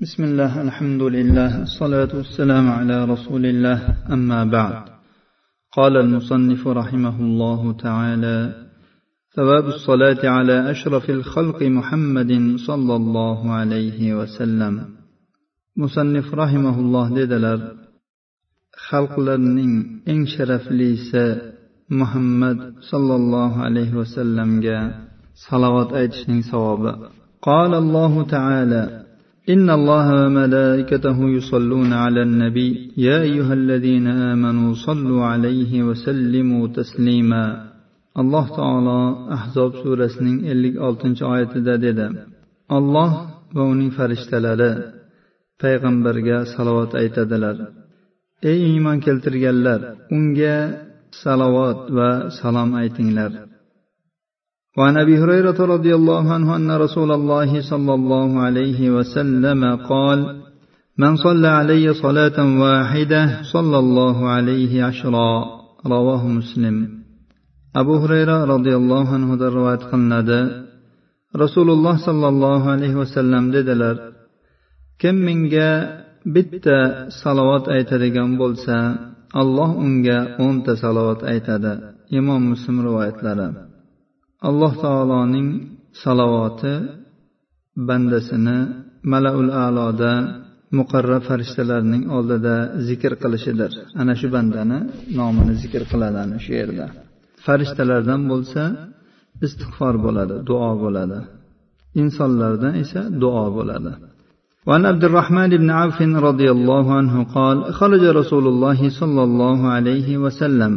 بسم الله الحمد لله الصلاة والسلام على رسول الله أما بعد. قال المصنف رحمه الله تعالى ثواب الصلاة على أشرف الخلق محمد صلى الله عليه وسلم. مصنف رحمه الله dedilar xalqlarning eng sharaflisi muhammad sollallohu alayhi vasallamga salovat aytishning savobi قال الله تعالى إن الله وملائكته يصلون على النبي يا أيها الذين آمنوا صلوا عليه وسلموا تسليما alloh taolo ahzob surasining ellik oltinchi oyatida dedi olloh va uning farishtalari payg'ambarga salovat aytadilar ey iymon keltirganlar unga salovat va salom aytinglar وعن ابي هريره رضي الله عنه ان رسول الله صلى الله عليه وسلم قال من صلى علي صلاه واحده صلى الله عليه عشرا رواه مسلم abu hurayra roziyallohu anhudan rivoyat qilinadi rasululloh sollallohu alayhi vasallam dedilar kim menga bitta salovat aytadigan bo'lsa alloh unga o'nta salovat aytadi imom muslim rivoyatlari alloh taoloning salovati bandasini malaul aloda muqarrab farishtalarning oldida zikr qilishidir ana shu bandani nomini zikr qiladi ana shu yerda farishtalardan bo'lsa istig'for bo'ladi duo bo'ladi insonlardan esa duo bo'ladi وعن عبد الرحمن بن عوف رضي الله عنه قال خرج رسول الله صلى الله عليه وسلم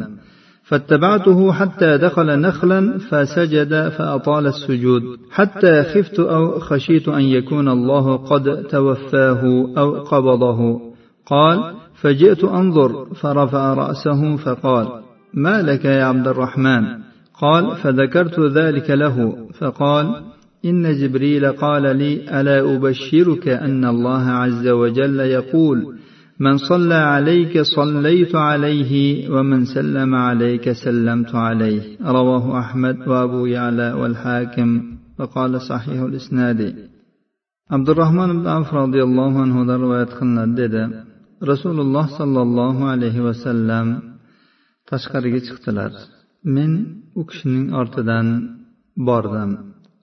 فاتبعته حتى دخل نخلا فسجد فأطال السجود. حتى خفت أو خشيت أن يكون الله قد توفاه أو قبضه. قال فجئت أنظر فرفع رأسه فقال ما لك يا عبد الرحمن؟ قال فذكرت ذلك له. فقال إن جبريل قال لي ألا أبشرك أن الله عز وجل يقول من صلى عليك صليت عليه ومن سلم عليك سلمت عليه رواه أحمد وأبو يعلى والحاكم وقال صحيح الإسناد عبد الرحمن بن عوف رضي الله عنه رواية qilinadi dedi rasululloh sollallohu alayhi vasallam tashqariga chiqdilar men u kishining ortidan bordim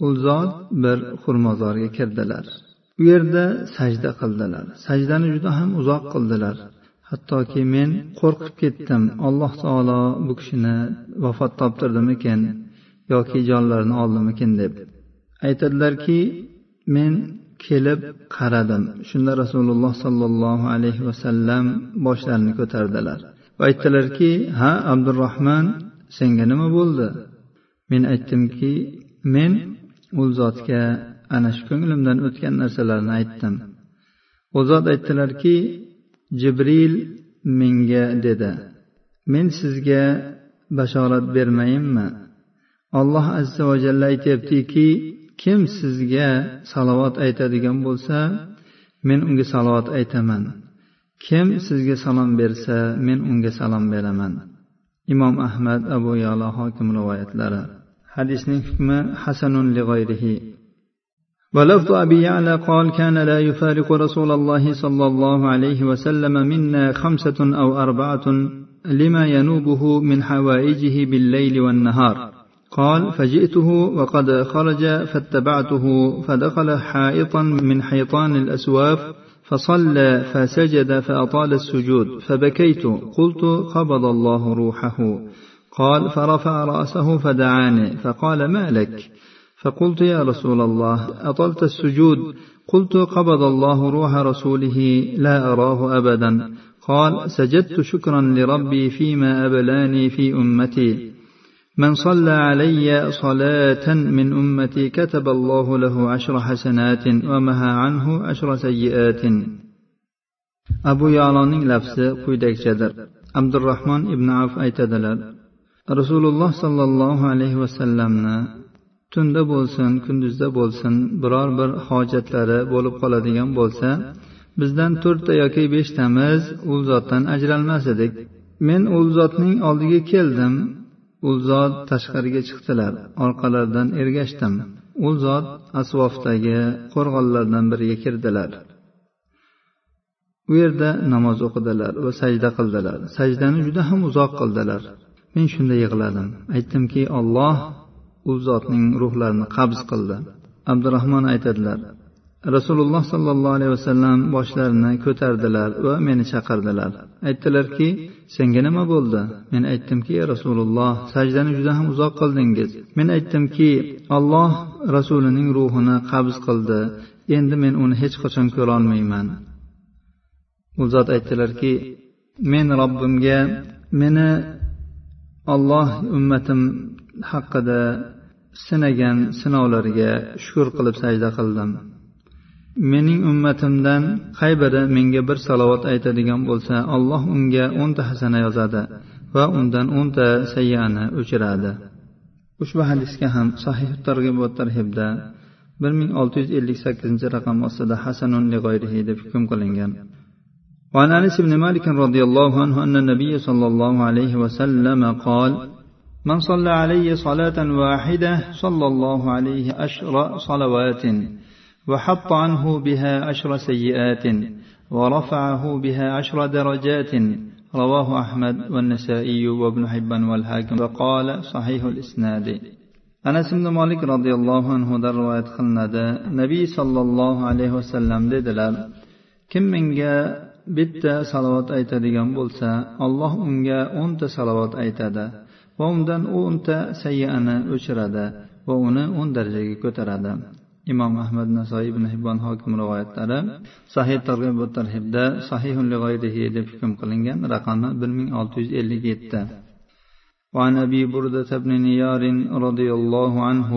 u zot bir xurmozorga kirdilar U yerda sajda qildilar. Sajdani juda ham uzoq qildilar. Hattoki men qo'rqib ketdim. Alloh taolo bu kishini vafot toptirdimikin yoki jonlarini oldimikin deb. Aytadilarki men kelib qaradim. Shunda rasululloh sollallohu alayhi vasallam boshlarini ko'tardilar. Va aytdilarki ha abdurahmon senga nima bo'ldi? Men aytdimki men u zotga ana shu ko'nglimdan o'tgan narsalarni aytdim. U zot aytdilarki jibril menga dedi men sizga bashorat bermayinmi? Alloh azza va jalla aytyaptiki kim sizga salovat aytadigan bo'lsa men unga salovat aytaman. Kim sizga salom bersa men unga salom beraman. Imom ahmad abu yalo hokim rivoyatlari. Hadisning hukmi hasanun li g'ayrihi. ولفظ أبي يعلى قال كان لا يفارق رسول الله صلى الله عليه وسلم منا خمسة أو أربعة لما ينوبه من حوائجه بالليل والنهار. قال فجئته وقد خرج فاتبعته فدخل حائطا من حيطان الأسواف فصلى فسجد فأطال السجود فبكيت قلت قبض الله روحه. قال فرفع رأسه فدعاني فقال ما لك؟ فقلت يا رسول الله أطلت السجود؟ قلت قبض الله روح رسوله لا أراه أبدا. قال سجدت شكرا لربي فيما أبلاني في أمتي. من صلى علي صلاة من أمتي كتب الله له عشر حسنات ومها عنه عشر سيئات. أبو يعلانning lafzi quyidagichadir abdurahmon ibn avf aytadilar rasululloh sollallohu alayhi vasallamni tunda bo'lsin kunduzda bo'lsin biror bir hojatlari bo'lib qoladigan bo'lsa bizdan to'rtta yoki beshtamiz u zotdan ajralmas edik. Men u zotning oldiga keldim. U zot tashqariga chiqdilar orqalaridan ergashdim. U zot asvofdagi qo'rg'onlardan biriga kirdilar. U yerda namoz o'qidilar va sajda qildilar. Sajdani juda ham uzoq qildilar. Men shunda yig'ladim. Aytdimki olloh u zotning ruhlarini qabz qildi. Abdurahmon aytadilar rasululloh sollallohu alayhi vasallam boshlarini ko'tardilar va meni chaqirdilar. Aytdilarki senga nima bo'ldi? Men aytdimki ey rasululloh sajdani juda ham uzoq qildingiz. Men aytdimki olloh rasulining ruhini qabz qildi. Endi men uni hech qachon ko'rolmayman. U zot aytdilarki men robbimga meni olloh ummatim haqida sinagan sinovlarga shukur qilib sajda qildim mening ummatimdan qay biri menga bir salovat aytadigan bo'lsa alloh unga o'nta hasana yozadi va undan o'nta sayyani o'chiradi ushbu hadisga ham sahih targ'ib va tarhibda bir ming olti yuz ellik sakkizinchi raqam ostida hasanun lig'oyrihi deb hukm qilingan وعن انس بن مالك رضي الله عنه ان النبي صلى الله عليه وسلم قال من صلى علي صلاة واحدة صلى الله عليه أشر صلوات وحط عنه بها أشر سيئات ورفعه بها أشر درجات رواه أحمد والنسائي وابن حبان والحاكم وقال صحيح الإسناد. أنا بن مالك رضي الله عنه در رواية دا نبي صلى الله عليه وسلم ددلال كم من جاء bitta salovat aytadigan bo'lsa olloh unga o'nta salovat aytadi va undan o'nta sayyani o'chiradi va uni o'n darajaga ko'taradi imom ahmad nasoiy ibn hibbon hokim rivoyatlari sahih targ'ib va tarhibda sahihun lig'oyrihi deb hukm qilingan raqami bir ming olti yuz ellik yetti وعن ابي برده بن نيار رضي الله عنه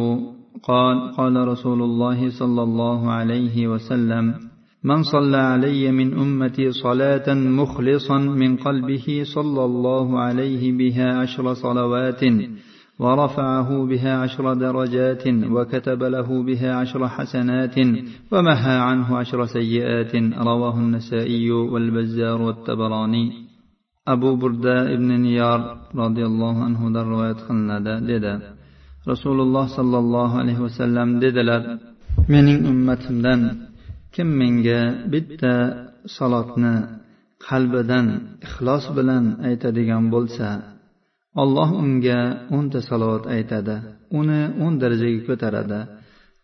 قال قال رسول الله صلى الله عليه وسلم من صلى علي من أمتي صلاة مخلصا من قلبه صلى الله عليه بها عشر صلوات ورفعه بها عشر درجات وكتب له بها عشر حسنات ومحى عنه عشر سيئات رواه النسائي والبزار والتبراني abu burda ibn niyor roziyallohu anhudan rivoyat qilinadi dedi rasululloh sollallohu alayhi vasallam dedilar mening ummatimdan kim menga bitta salotni qalbidan ixlos bilan aytadigan bo'lsa alloh unga o'nta salovat aytadi uni o'n darajaga ko'taradi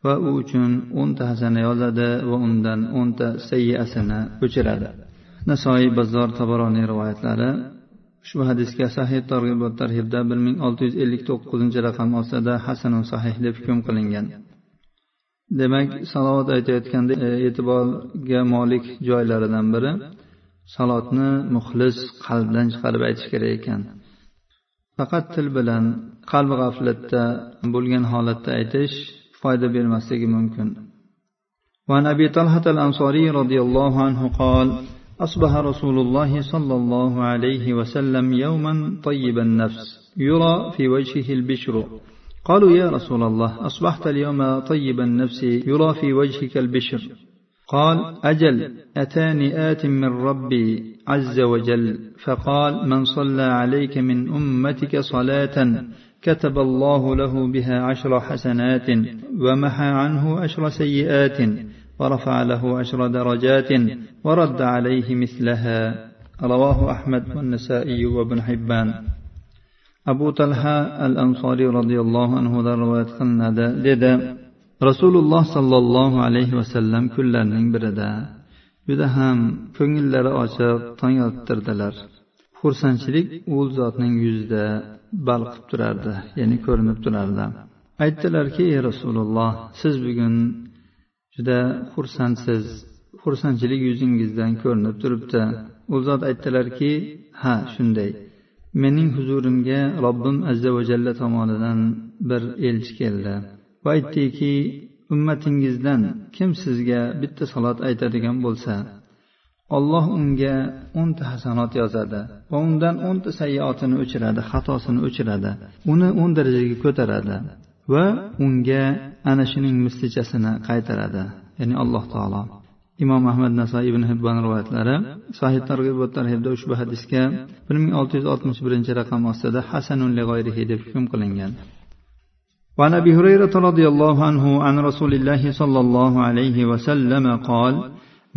va u uchun o'nta hasana yozadi va undan o'nta sayyasini o'chiradi. Nasoiy bazzor tabaroniy rivoyatlari ushbu hadisga sahih targ'ibot tarhibda bir ming olti yuz ellik to'qqizinchi raqam ostida hasanun sahih deb hukm qilingan. demak salovat aytayotganda e, e'tiborga molik joylaridan biri salotni muxlis qalbdan chiqarib aytish kerak ekan faqat til bilan qalbi g'aflatda bo'lgan holatda aytish foyda bermasligi mumkin وعن أبي طلحة الأنصاري رضي الله عنه قال أصبح رسول الله صلى الله عليه وسلم يوما طيب النفس يرى في وجهه البشر قالوا يا رسول الله أصبحت اليوم طيب النفس يرى في وجهك البشر. قال أجل أتاني آت من ربي عز وجل. فقال من صلى عليك من أمتك صلاة كتب الله له بها عشر حسنات ومحى عنه عشر سيئات ورفع له عشر درجات ورد عليه مثلها. رواه أحمد والنسائي وابن حبان. abu talha al ansoriy roziyallohu anhudan rivoyat qilinadi dedi rasululloh sollallohu alayhi vasallam kunlarning birida juda ham ko'ngillari ochiq tong ottirdilar xursandchilik u zotning yuzida balqib turardi ya'ni ko'rinib turardi. Aytdilarki ey rasululloh siz bugun juda xursandsiz xursandchilik yuzingizdan ko'rinib turibdi. U zot aytdilarki ha shunday. Mening huzurimga robbim azza va jalla tomonidan bir elchi keldi va aytdiki ummatingizdan kim sizga bitta salot aytadigan bo'lsa olloh unga o'nta hasanot yozadi va undan o'nta sayyoatini o'chiradi xatosini o'chiradi uni o'n darajaga ko'taradi va unga ana shuning mislichasini qaytaradi ya'ni alloh taolo. imom ahmad nasoiy ibn hibbon rivoyatlari sahih targ'ib tarhibda ushbu hadisga bir ming olti yuz oltmish birinchi raqam ostida hasanun deb hukm qilingan وعن ابي هريره رضي الله عنه عن رسول الله صلى الله عليه وسلم قال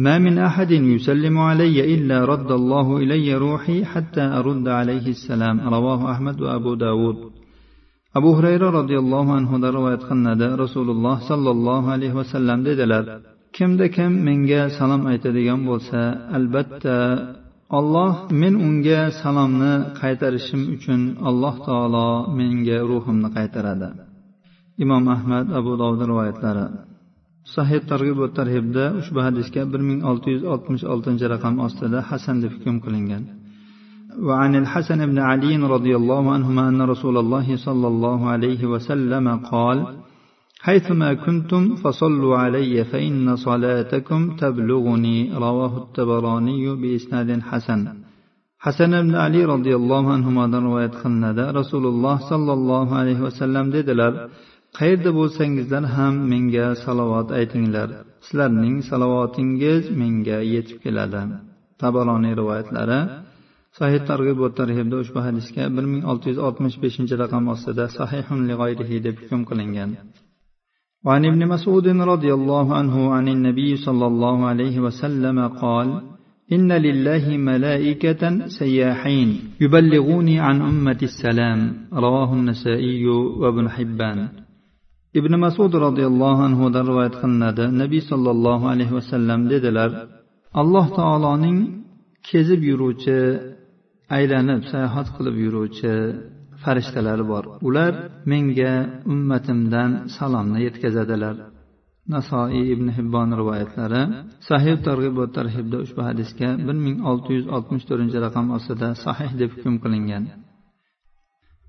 ما من أحد يسلم علي إلا رد الله إلي روحي حتى أرد عليه السلام رواه أحمد وأبو داود abu hurayra roziyallohu anhudan rivoyat qilinadi rasululloh sollallohu alayhi vasallam dedilar kimda kim menga salom aytadigan bo'lsa albatta olloh men unga salomni qaytarishim uchun alloh taolo menga ruhimni qaytaradi imom ahmad abu dovud rivoyatlari sahih targ'ib va tarhibda ushbu hadisga bir ming olti yuz oltmish oltinchi raqam ostida hasan deb hukm qilingan وعن الحسن بن علي رضي الله عنهما أن رسول الله صلى الله عليه وسلم قال حيثما كنتم فصلوا علي فإن صلاتكم تبلغني رواه التبراني بإسناد حسن hasan ibn ali roziyallohu anhudan rivoyat qilinadi rasululloh sollallohu alayhi vasallam dedilar qayerda bo'lsangizlar ham menga salovat aytinglar sizlarning salovatingiz menga yetib keladi tabaroniy rivoyatlari sahih targ'ib va tarhibda ushbu hadisga bir ming olti yuz oltmish beshinchi raqam ostida sahihun lig'oyrihi deb hukm qilingan وعن ابن مسعود رضي الله عنه عن النبي صلى الله عليه وسلم قال إن لله ملائكة سياحين يبلغوني عن أمة السلام رواه النسائي وابن حبان ibn masud roziyallohu anhudan rivoyat qilinadi nabiy sollallohu alayhi vasallam dedilar alloh taoloning kezib yuruvchi aylanib sayohat qilib yuruvchi farishtalari bor. Ular menga ummatimdan salomni yetkazadilar. Nasoiy ibn hibbon rivoyatlari sahih targ'ib va tarhibda ushbu hadisga bir ming olti yuz oltmish to'rtinchi raqam ostida sahih deb hukm qilingan.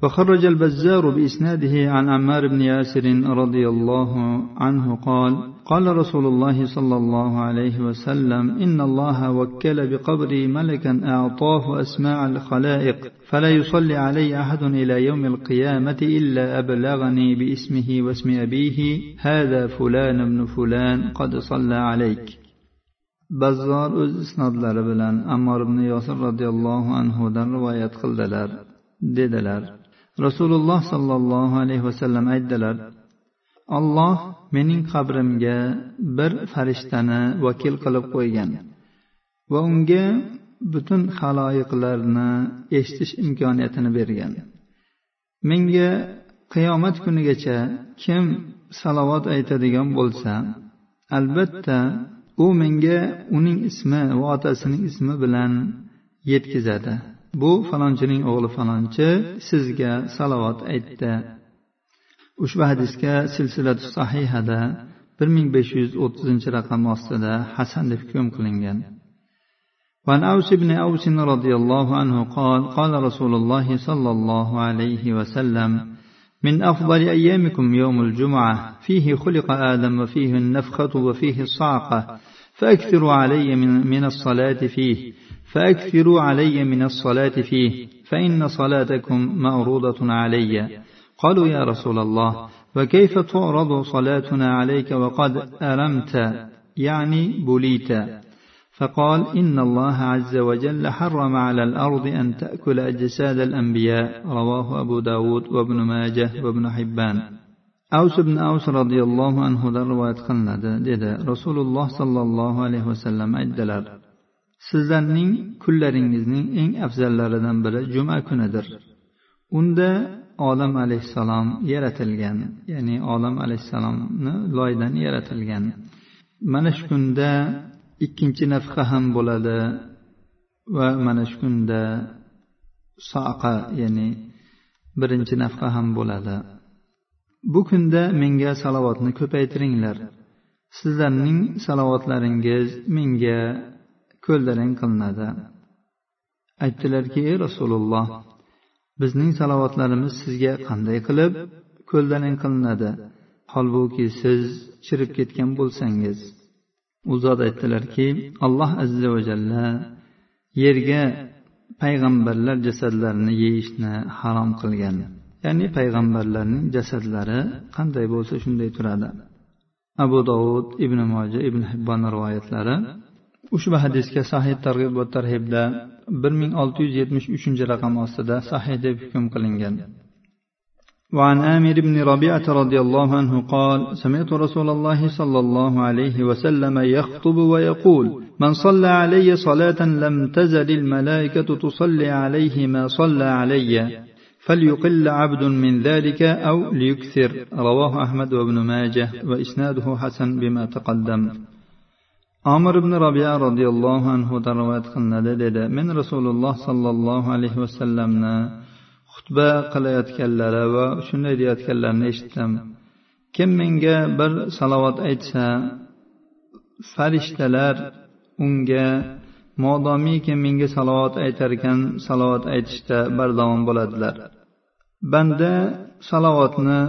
وخرج البزار بإسناده عن عمار بن ياسر رضي الله عنه قال قال رسول الله صلى الله عليه وسلم إن الله وكل بقبري ملكا أعطاه أسماع الخلائق فلا يصلي علي أحد إلى يوم القيامة إلا أبلغني باسمه واسم أبيه هذا فلان بن فلان قد صلى عليك. bazzor o'z isnodlari bilan ammor ibn yosir roziyallohu anhudan rivoyat qildilar dedilar rasululloh sollallohu alayhi vasallam aytdilar olloh mening qabrimga bir farishtani vakil qilib qo'ygan va unga butun haloyiqlarni eshitish imkoniyatini bergan. Menga qiyomat kunigacha kim salovat aytadigan bo'lsa albatta u menga uning ismi va otasining ismi bilan yetkazadi. bu falonchining o'g'li falonchi sizga salovat aytdi ushbu hadisga silsilatu sahihada bir ming besh yuz o'ttizinchi raqam ostida hasan deb hukm qilingan وعن أوس بن أوس رضي الله عنه قال قال رسول الله صلى الله عليه وسلم من أفضل أيامكم يوم الجمعة فيه خلق آدم وفيه النفخة وفيه الصعقة فأكثروا علي من, من الصلاة فيه فأكثروا علي من الصلاة فيه فإن صلاتكم معروضة علي. قالوا يا رسول الله وكيف تعرض صلاتنا عليك وقد أرمت يعني بليت. فقال إن الله عز وجل حرم على الأرض أن تأكل أجساد الأنبياء. رواه أبو داود وابن ماجه وابن حبان. أوس بن أوس رضي الله عنه رواية قلنا رسول الله صلى الله عليه وسلم أجدلر sizlarning kunlaringizning eng afzallaridan biri juma kunidir. Unda olam alayhissalom yaratilgan ya'ni olam alayhissalomni loydan yaratilgan. Mana shu kunda ikkinchi nafqa ham bo'ladi va mana shu kunda soqa ya'ni birinchi nafqa ham bo'ladi. Bu kunda menga salovatni ko'paytiringlar. Sizlarning salovatlaringiz menga ko'ldalang qilinadi. Aytdilarki ey rasululloh bizning salovatlarimiz sizga qanday qilib ko'ldalang qilinadi? Holbuki siz chirib ketgan bo'lsangiz. U zot aytdilarki alloh azza va jalla yerga payg'ambarlar jasadlarini yeyishni harom qilgan. Ya'ni payg'ambarlarning jasadlari qanday bo'lsa shunday turadi. Abu dovud ibn moja ibn hibbon rivoyatlari ushbu hadisga sahih targ'ib va tarhibda bir ming olti yuz yetmish uchinchi raqam ostida sahih deb hukm qilingan. وعن آمر بن ربيعة رضي الله عنه قال سمعت رسول الله صلى الله عليه وسلم يخطب ويقول من صلى علي صلاة لم تزل الملائكة تصلي عليه ما صلى علي فليقل عبد من ذلك أو ليكثر رواه أحمد وابن ماجه وإسناده حسن بما تقدم omir ibn robiya roziyallohu anhudan rivoyat qilinadi dedi. Men rasululloh sollallohu alayhi vasallamni xutba qilayotganlari va shunday deyayotganlarini eshitdim. Kim menga bir salovat aytsa farishtalar unga modomiki menga salovat aytar ekan salovat aytishda bardavom bo'ladilar. Banda salovatni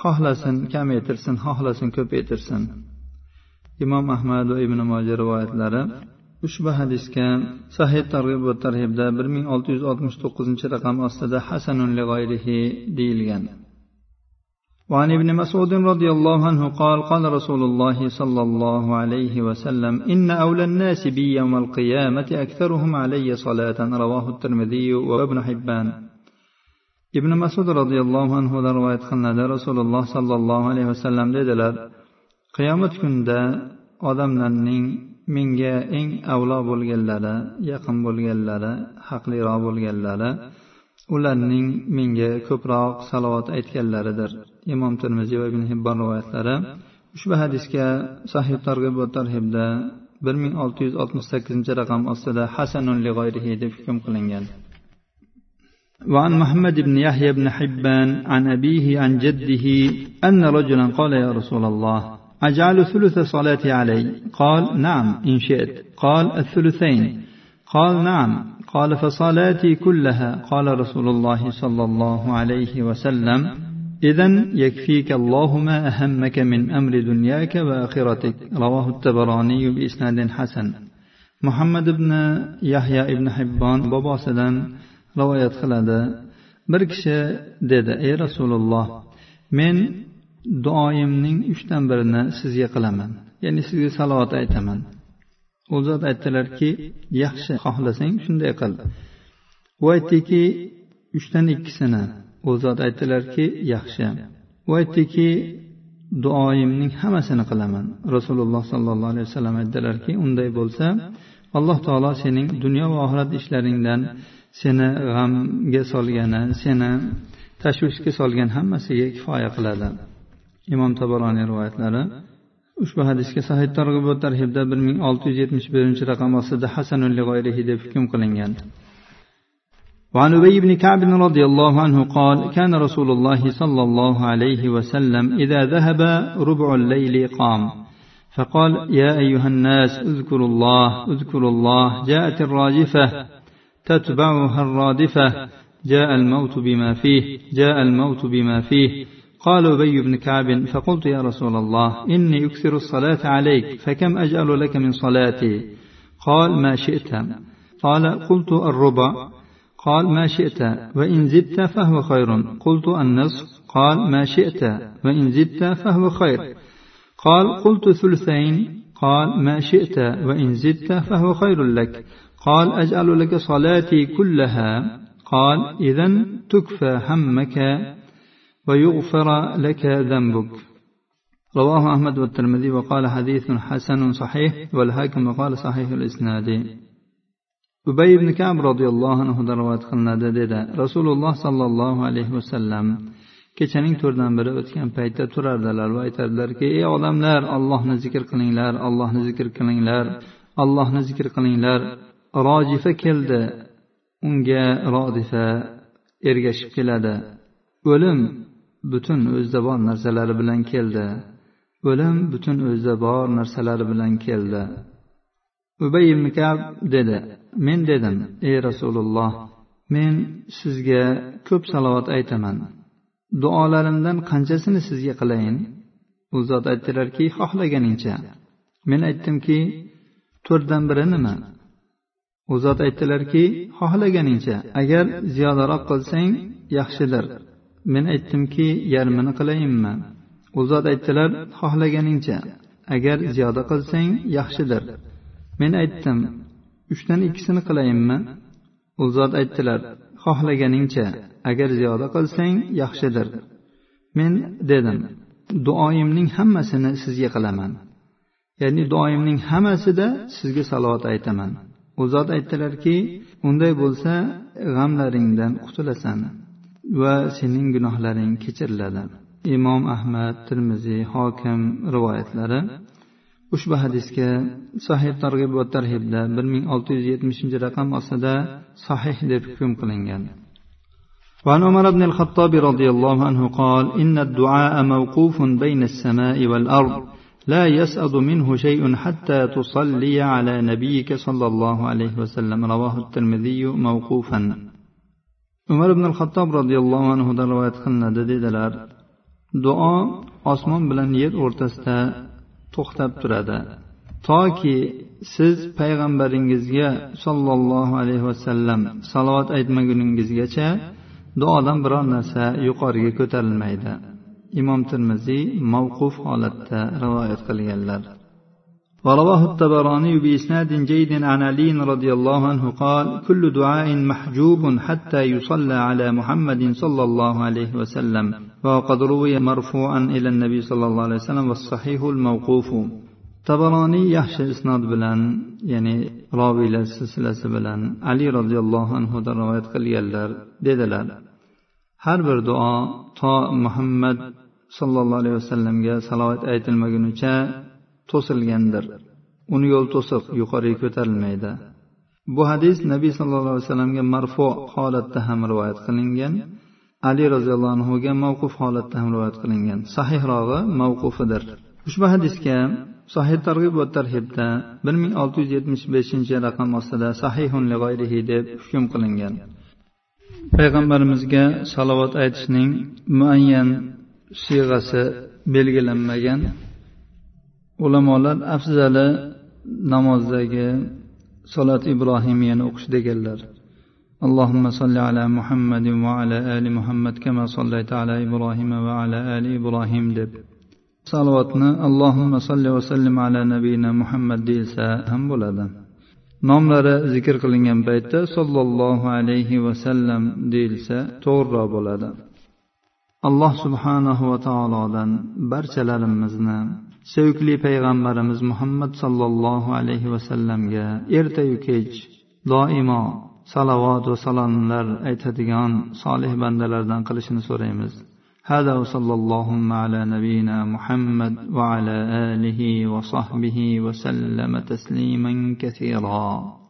xohlasin kamaytirsin xohlasin ko'paytirsin. imom ahmad va ibn moja rivoyatlari ushbu hadisga sahih targ'ib va tarhibda bir ming olti yuz oltmish to'qqizinchi raqam ostida hasanun lig'oyrihi deyilgan وعن ابن مسعود رضي الله عنه قال قال رسول الله صلى الله عليه وسلم إن أولى الناس بي يوم القيامة أكثرهم علي صلاة رواه الترمذي وابن حبان ابن مسعود رضي الله عنه رواية خلنا رسول الله صلى الله عليه وسلم dedilar qiyomat kunida odamlarning menga eng avlo bo'lganlari yaqin bo'lganlari haqliroq bo'lganlari ularning menga ko'proq salovat aytganlaridir imom termiziy va ibn hibbon rivoyatlari ushbu hadisga sahih targ'ib va tarhibda bir ming olti yuz oltmish sakkizinchi raqam ostida hasanun lig'oyrihi deb hukm qilingan وعن محمد بن يحيى بن حبان عن أبيه عن جده أن رجلا قال يا رسول الله أجعل ثلث صلاتي علي. قال نعم إن شئت. قال الثلثين. قال نعم. قال فصلاتي كلها. قال رسول الله صلى الله عليه وسلم إذا يكفيك الله ما أهمك من أمر دنياك وآخرتك. رواه التبراني بإسناد حسن. محمد بن يحيى بن حبان بابا سلام rivoyat qiladi bir kishi dedi ey rasululloh men duoyimning uchdan birini sizga qilaman. Ya'ni sizga salovat aytaman. U zot aytdilarki yaxshi xohlasang shunday qil. U aytdiki uchdan ikkisini. U zot aytdilarki yaxshi. U aytdiki duoyimning hammasini qilaman. Rasululloh sollallohu alayhi vasallam aytdilarki unday bo'lsa alloh taolo sening dunyo va oxirat ishlaringdan seni g'amga solgani seni tashvishga solgan hammasiga kifoya qiladi. Imom tabaroniy rivoyatlari ushbu hadisga sahih targ'ib va tarhibda bir ming olti yuz yetmish birinchi raqam ostida hasanul lig'oyrihi deb hukm qilingan. وعن أبي بن كعب رضي الله عنه قال كان رسول الله صلى الله عليه وسلم إذا ذهب ربع الليل قام فقال يا أيها الناس اذكروا الله اذكروا الله جاءت الراجفة تتبعها الرادفة جاء الموت بما فيه جاء الموت بما فيه قال أبي بن كعب فقلت يا رسول الله إني أكثر الصلاة عليك فكم أجعل لك من صلاتي؟ قال ما شئت. قال قلت الربع. قال ما شئت. وإن زدت فهو خير. قلت النصف. قال ما شئت. وإن زدت فهو خير. قال قلت ثلثين. قال ما شئت. وإن زدت فهو خير لك. قال أجعل لك صلاتي كلها. قال إذا تكفى همك. ويغفر لك ذنبك رواه أحمد والترمذي وقال حديث حسن صحيح والحاكم وقال صحيح الإسناد ubay ibn kab roziyallohu anhudan rivoyat qilinadi dedi rasululloh sollallohu alayhi vasallam kechaning to'rtdan biri o'tgan paytda turardilar va aytardilarki ey odamlar allohni zikr qilinglar allohni zikr qilinglar allohni zikr qilinglar rojifa keldi unga rodifa ergashib keladi o'lim butun o'zida bor narsalari bilan keldi. O'lim butun o'zida bor narsalari bilan keldi. Ubay ibn kab dedi men dedim ey rasululloh men sizga ko'p salovat aytaman. Duolarimdan qanchasini sizga qilayin? U zot aytdilarki xohlaganingcha. Men aytdimki to'rtdan biri nima? U zot aytdilarki xohlaganingcha agar ziyodaroq qilsang yaxshidir. Men aytdimki yarmini qilayinmi? U zot aytdilar xohlaganingcha. Agar ziyoda qilsang yaxshidir. Men aytdim uchdan ikkisini qilayinmi? U zot aytdilar xohlaganingcha. Agar ziyoda qilsang yaxshidir. Men dedim duoyimning hammasini sizga qilaman. Ya'ni duoyimning hammasida sizga salovat aytaman. U zot aytdilarki unday bo'lsa g'amlaringdan qutulasan. va sening gunohlaring kechiriladi imom ahmad termiziy hokim rivoyatlari ushbu hadisga sahih targ'ib va tarhibda bir ming olti yuz yetmishinchi raqam ostida sahih deb hukm qilingan وعن عمر بن الخطاب رضي الله عنه قال إن الدعاء موقوف بين السماء والأرض لا يسأض منه شيء حتى تصلي على نبيك صلى الله عليه وسلم رواه الترمذي موقوفا umar ibn al xattob roziyallohu anhudan rivoyat qilinadi dedilar. Duo osmon bilan yer o'rtasida to'xtab turadi. Toki siz payg'ambaringizga sollallohu alayhi vasallam salovat aytmaguningizgacha duodan biror narsa yuqoriga ko'tarilmaydi. Imom termiziy mavquf holatda rivoyat qilganlar. ورواه الطبراني بإسناد جيد عن علي رضي الله عنه قال كل دعاء محجوب حتى يصلى على محمد صلى الله عليه وسلم. وقد روي مرفوعا إلى النبي صلى الله عليه وسلم والصحيح الموقوف. طبراني يحشى إسناد بلان يعني راوي لسلسلة بلان. علي رضي الله عنه در رواية قليل هر بر دعاء طاء محمد صلى الله عليه وسلم صلوات آية المجنوشة to'silgandir. Uni yo'l to'siq yuqoriga ko'tarilmaydi. Bu hadis nabiy sallallohu alayhi vasallamga marfu holatda ham rivoyat qilingan. Ali roziyallohu anhuga mavquf holatda ham rivoyat qilingan. Sahihrog'i mavqufidir. Ushbu hadisga sahih targ'ib va tarhibda bir ming olti yuz yetmish beshinchi raqam ostida sahihun lig'oyrihi deb hukm qilingan. Payg'ambarimizga salovat aytishning muayyan siyg'asi belgilanmagan. ulamolar afzali namozdagi solat ibrohimiyani o'qish deganlar اللهم صل على محمد وعلى آل محمد كما صليت على إبراهيم وعلى آل إبراهيم deb salovatni allohimma solli vasallim ala nabiyina muhammad deyilsa ham bo'ladi nomlari zikr qilingan paytda sollallohu alayhi vasallam deyilsa to'g'riroq bo'ladi alloh subhanahu va taolodan barchalarimizni sevgli payg'ambarimiz muhammad sollallohu alayhi vasallamga ertayu kech doimo salovat va salomlar aytadigan solih bandalardan qilishini so'raymiz هذا وصلى اللهم على نبينا محمد وعلى اله وصحبه وسلم تسليما كثيرا